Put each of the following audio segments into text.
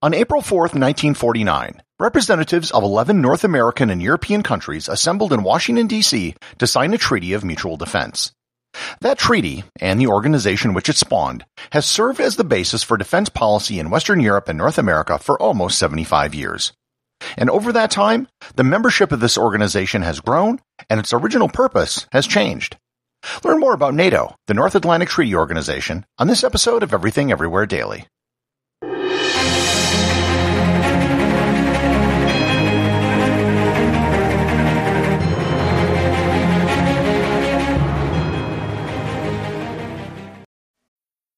On April 4, 1949, representatives of 11 North American and European countries assembled in Washington, D.C. to sign a treaty of mutual defense. That treaty, and the organization which it spawned, has served as the basis for defense policy in Western Europe and North America for almost 75 years. And over that time, the membership of this organization has grown, and its original purpose has changed. Learn more about NATO, the North Atlantic Treaty Organization, on this episode of Everything Everywhere Daily.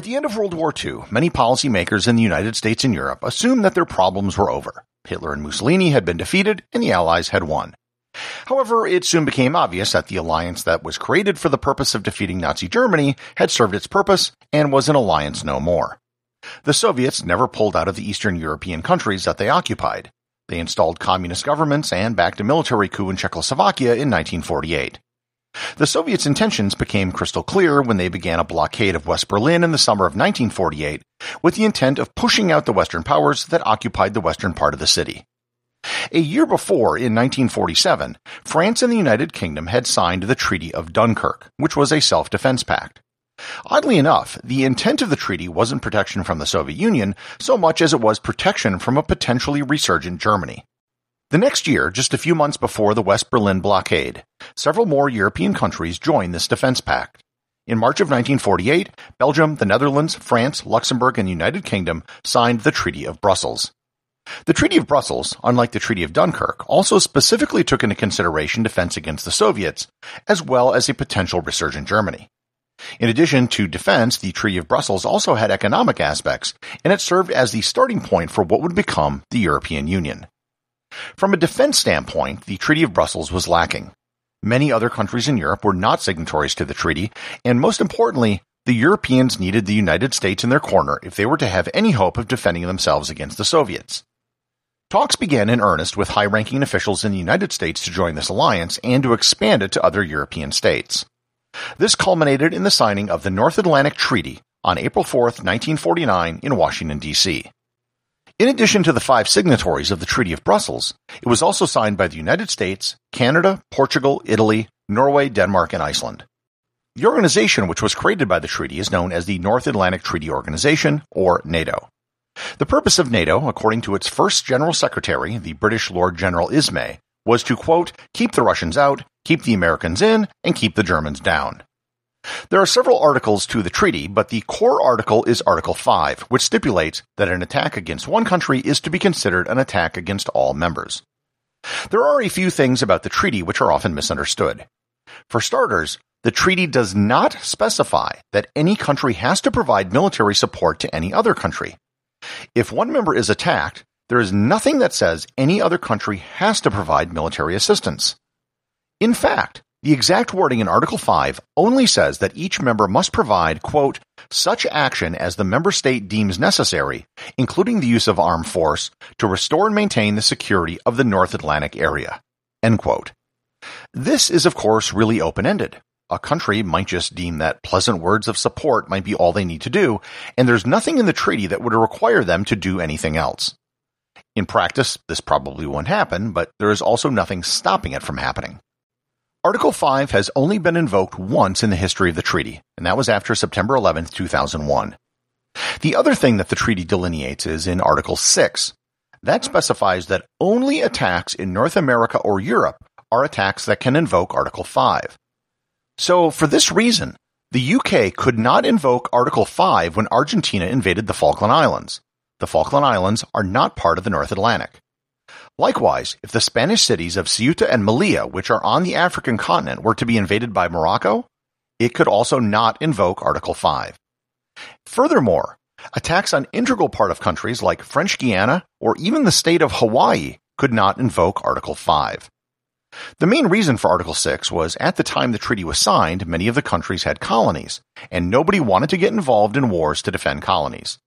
At the end of World War II, many policymakers in the United States and Europe assumed that their problems were over. Hitler and Mussolini had been defeated and the Allies had won. However, it soon became obvious that the alliance that was created for the purpose of defeating Nazi Germany had served its purpose and was an alliance no more. The Soviets never pulled out of the Eastern European countries that they occupied. They installed communist governments and backed a military coup in Czechoslovakia in 1948. The Soviets' intentions became crystal clear when they began a blockade of West Berlin in the summer of 1948 with the intent of pushing out the Western powers that occupied the western part of the city. A year before, in 1947, France and the United Kingdom had signed the Treaty of Dunkirk, which was a self-defense pact. Oddly enough, the intent of the treaty wasn't protection from the Soviet Union so much as it was protection from a potentially resurgent Germany. The next year, just a few months before the West Berlin blockade, several more European countries joined this defense pact. In March of 1948, Belgium, the Netherlands, France, Luxembourg, and the United Kingdom signed the Treaty of Brussels. The Treaty of Brussels, unlike the Treaty of Dunkirk, also specifically took into consideration defense against the Soviets, as well as a potential resurgent Germany. In addition to defense, the Treaty of Brussels also had economic aspects, and it served as the starting point for what would become the European Union. From a defense standpoint, the Treaty of Brussels was lacking. Many other countries in Europe were not signatories to the treaty, and most importantly, the Europeans needed the United States in their corner if they were to have any hope of defending themselves against the Soviets. Talks began in earnest with high-ranking officials in the United States to join this alliance and to expand it to other European states. This culminated in the signing of the North Atlantic Treaty on April 4, 1949 in Washington, D.C. In addition to the five signatories of the Treaty of Brussels, it was also signed by the United States, Canada, Portugal, Italy, Norway, Denmark, and Iceland. The organization which was created by the treaty is known as the North Atlantic Treaty Organization, or NATO. The purpose of NATO, according to its first General Secretary, the British Lord General Ismay, was to, quote, keep the Russians out, keep the Americans in, and keep the Germans down. There are several articles to the treaty, but the core article is Article 5, which stipulates that an attack against one country is to be considered an attack against all members. There are a few things about the treaty which are often misunderstood. For starters, the treaty does not specify that any country has to provide military support to any other country. If one member is attacked, there is nothing that says any other country has to provide military assistance. In fact, the exact wording in Article 5 only says that each member must provide, quote, such action as the member state deems necessary, including the use of armed force, to restore and maintain the security of the North Atlantic area. End quote. This is, of course, really open-ended. A country might just deem that pleasant words of support might be all they need to do, and there's nothing in the treaty that would require them to do anything else. In practice, this probably won't happen, but there is also nothing stopping it from happening. Article 5 has only been invoked once in the history of the treaty, and that was after September 11, 2001. The other thing that the treaty delineates is in Article 6. That specifies that only attacks in North America or Europe are attacks that can invoke Article 5. So, for this reason, the UK could not invoke Article 5 when Argentina invaded the Falkland Islands. The Falkland Islands are not part of the North Atlantic. Likewise, if the Spanish cities of Ceuta and Melilla, which are on the African continent, were to be invaded by Morocco, it could also not invoke Article 5. Furthermore, attacks on integral part of countries like French Guiana or even the state of Hawaii could not invoke Article 5. The main reason for Article 6 was at the time the treaty was signed, many of the countries had colonies, and nobody wanted to get involved in wars to defend colonies.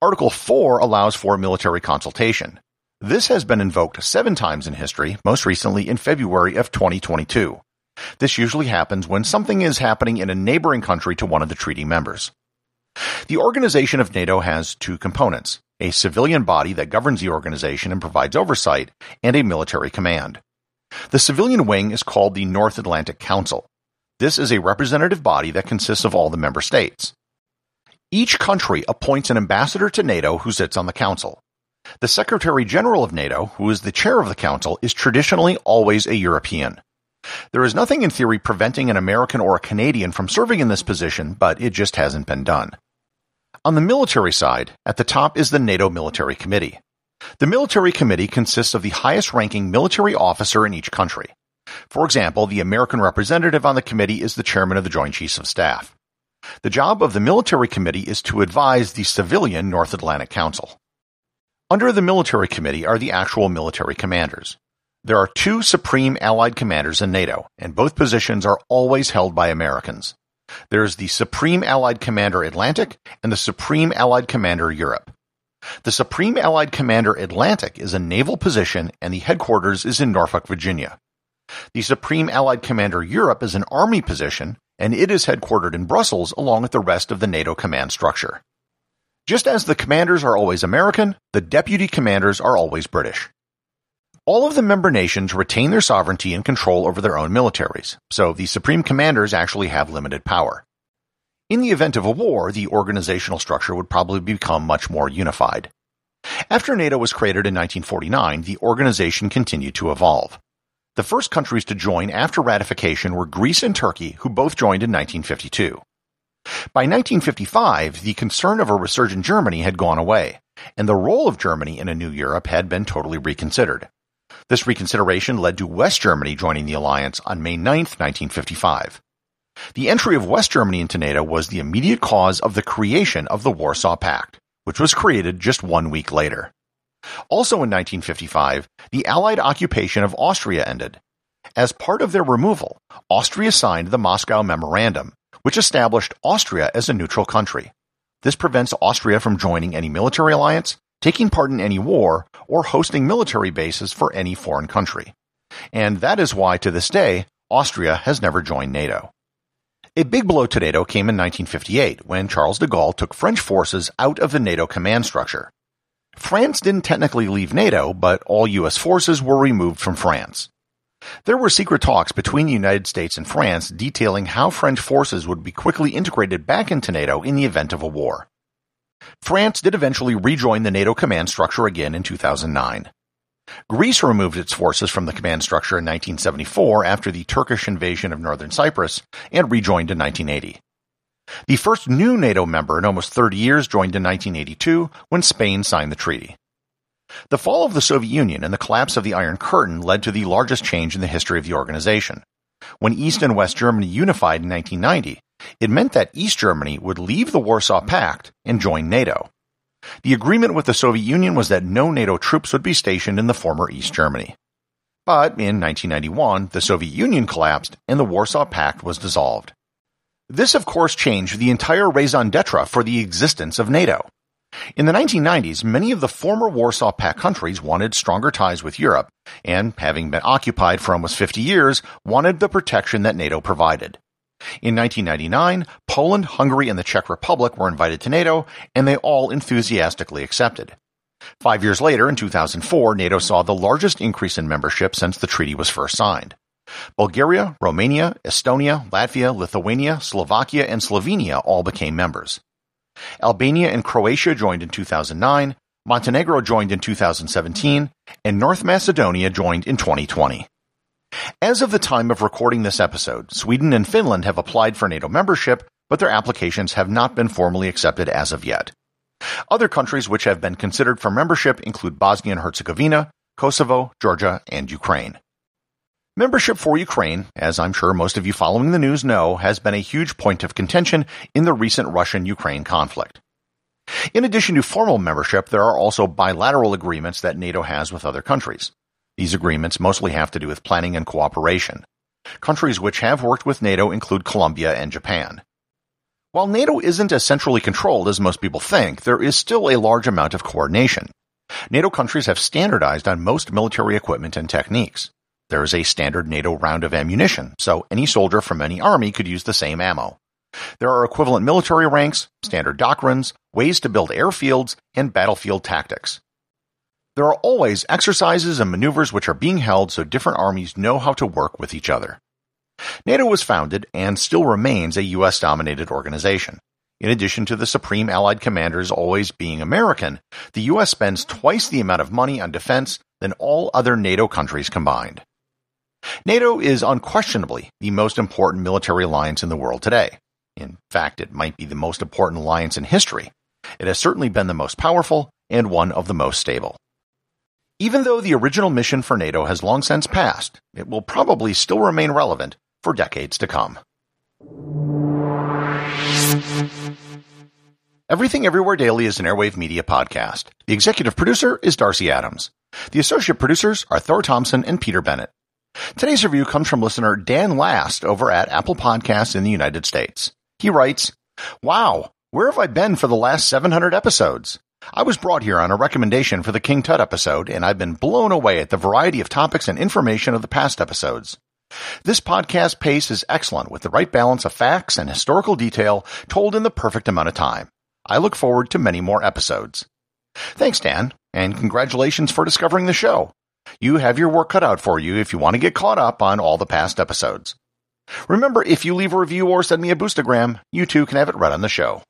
Article 4 allows for military consultation. This has been invoked seven times in history, most recently in February of 2022. This usually happens when something is happening in a neighboring country to one of the treaty members. The organization of NATO has two components a civilian body that governs the organization and provides oversight, and a military command. The civilian wing is called the North Atlantic Council. This is a representative body that consists of all the member states. Each country appoints an ambassador to NATO who sits on the council. The Secretary General of NATO, who is the chair of the council, is traditionally always a European. There is nothing in theory preventing an American or a Canadian from serving in this position, but it just hasn't been done. On the military side, at the top is the NATO Military Committee. The Military Committee consists of the highest ranking military officer in each country. For example, the American representative on the committee is the chairman of the Joint Chiefs of Staff. The job of the Military Committee is to advise the civilian North Atlantic Council. Under the Military Committee are the actual military commanders. There are two Supreme Allied Commanders in NATO, and both positions are always held by Americans. There is the Supreme Allied Commander Atlantic and the Supreme Allied Commander Europe. The Supreme Allied Commander Atlantic is a naval position and the headquarters is in Norfolk, Virginia. The Supreme Allied Commander Europe is an army position and it is headquartered in Brussels along with the rest of the NATO command structure. Just as the commanders are always American, the deputy commanders are always British. All of the member nations retain their sovereignty and control over their own militaries, so the supreme commanders actually have limited power. In the event of a war, the organizational structure would probably become much more unified. After NATO was created in 1949, the organization continued to evolve. The first countries to join after ratification were Greece and Turkey, who both joined in 1952. By 1955, the concern of a resurgent Germany had gone away, and the role of Germany in a new Europe had been totally reconsidered. This reconsideration led to West Germany joining the alliance on May 9, 1955. The entry of West Germany into NATO was the immediate cause of the creation of the Warsaw Pact, which was created just one week later. Also in 1955, the Allied occupation of Austria ended. As part of their removal, Austria signed the Moscow Memorandum, which established Austria as a neutral country. This prevents Austria from joining any military alliance, taking part in any war, or hosting military bases for any foreign country. And that is why, to this day, Austria has never joined NATO. A big blow to NATO came in 1958 when Charles de Gaulle took French forces out of the NATO command structure. France didn't technically leave NATO, but all US forces were removed from France. There were secret talks between the United States and France detailing how French forces would be quickly integrated back into NATO in the event of a war. France did eventually rejoin the NATO command structure again in 2009. Greece removed its forces from the command structure in 1974 after the Turkish invasion of northern Cyprus and rejoined in 1980. The first new NATO member in almost 30 years joined in 1982 when Spain signed the treaty. The fall of the Soviet Union and the collapse of the Iron Curtain led to the largest change in the history of the organization. When East and West Germany unified in 1990, it meant that East Germany would leave the Warsaw Pact and join NATO. The agreement with the Soviet Union was that no NATO troops would be stationed in the former East Germany. But in 1991, the Soviet Union collapsed and the Warsaw Pact was dissolved. This, of course, changed the entire raison d'etre for the existence of NATO. In the 1990s, many of the former Warsaw Pact countries wanted stronger ties with Europe, and having been occupied for almost 50 years, wanted the protection that NATO provided. In 1999, Poland, Hungary, and the Czech Republic were invited to NATO, and they all enthusiastically accepted. Five years later, in 2004, NATO saw the largest increase in membership since the treaty was first signed. Bulgaria, Romania, Estonia, Latvia, Lithuania, Slovakia, and Slovenia all became members. Albania and Croatia joined in 2009, Montenegro joined in 2017, and North Macedonia joined in 2020. As of the time of recording this episode, Sweden and Finland have applied for NATO membership, but their applications have not been formally accepted as of yet. Other countries which have been considered for membership include Bosnia and Herzegovina, Kosovo, Georgia, and Ukraine. Membership for Ukraine, as I'm sure most of you following the news know, has been a huge point of contention in the recent Russian-Ukraine conflict. In addition to formal membership, there are also bilateral agreements that NATO has with other countries. These agreements mostly have to do with planning and cooperation. Countries which have worked with NATO include Colombia and Japan. While NATO isn't as centrally controlled as most people think, there is still a large amount of coordination. NATO countries have standardized on most military equipment and techniques. There is a standard NATO round of ammunition, so any soldier from any army could use the same ammo. There are equivalent military ranks, standard doctrines, ways to build airfields, and battlefield tactics. There are always exercises and maneuvers which are being held so different armies know how to work with each other. NATO was founded and still remains a US dominated organization. In addition to the Supreme Allied Commanders always being American, the US spends twice the amount of money on defense than all other NATO countries combined. NATO is unquestionably the most important military alliance in the world today. In fact, it might be the most important alliance in history. It has certainly been the most powerful and one of the most stable. Even though the original mission for NATO has long since passed, it will probably still remain relevant for decades to come. Everything Everywhere Daily is an Airwave Media podcast. The executive producer is Darcy Adams. The associate producers are Thor Thompson and Peter Bennett. Today's review comes from listener Dan Last over at Apple Podcasts in the United States. He writes, Wow, where have I been for the last 700 episodes? I was brought here on a recommendation for the King Tut episode, and I've been blown away at the variety of topics and information of the past episodes. This podcast pace is excellent with the right balance of facts and historical detail told in the perfect amount of time. I look forward to many more episodes. Thanks, Dan, and congratulations for discovering the show. You have your work cut out for you if you want to get caught up on all the past episodes. Remember, if you leave a review or send me a boostagram, you too can have it read on the show.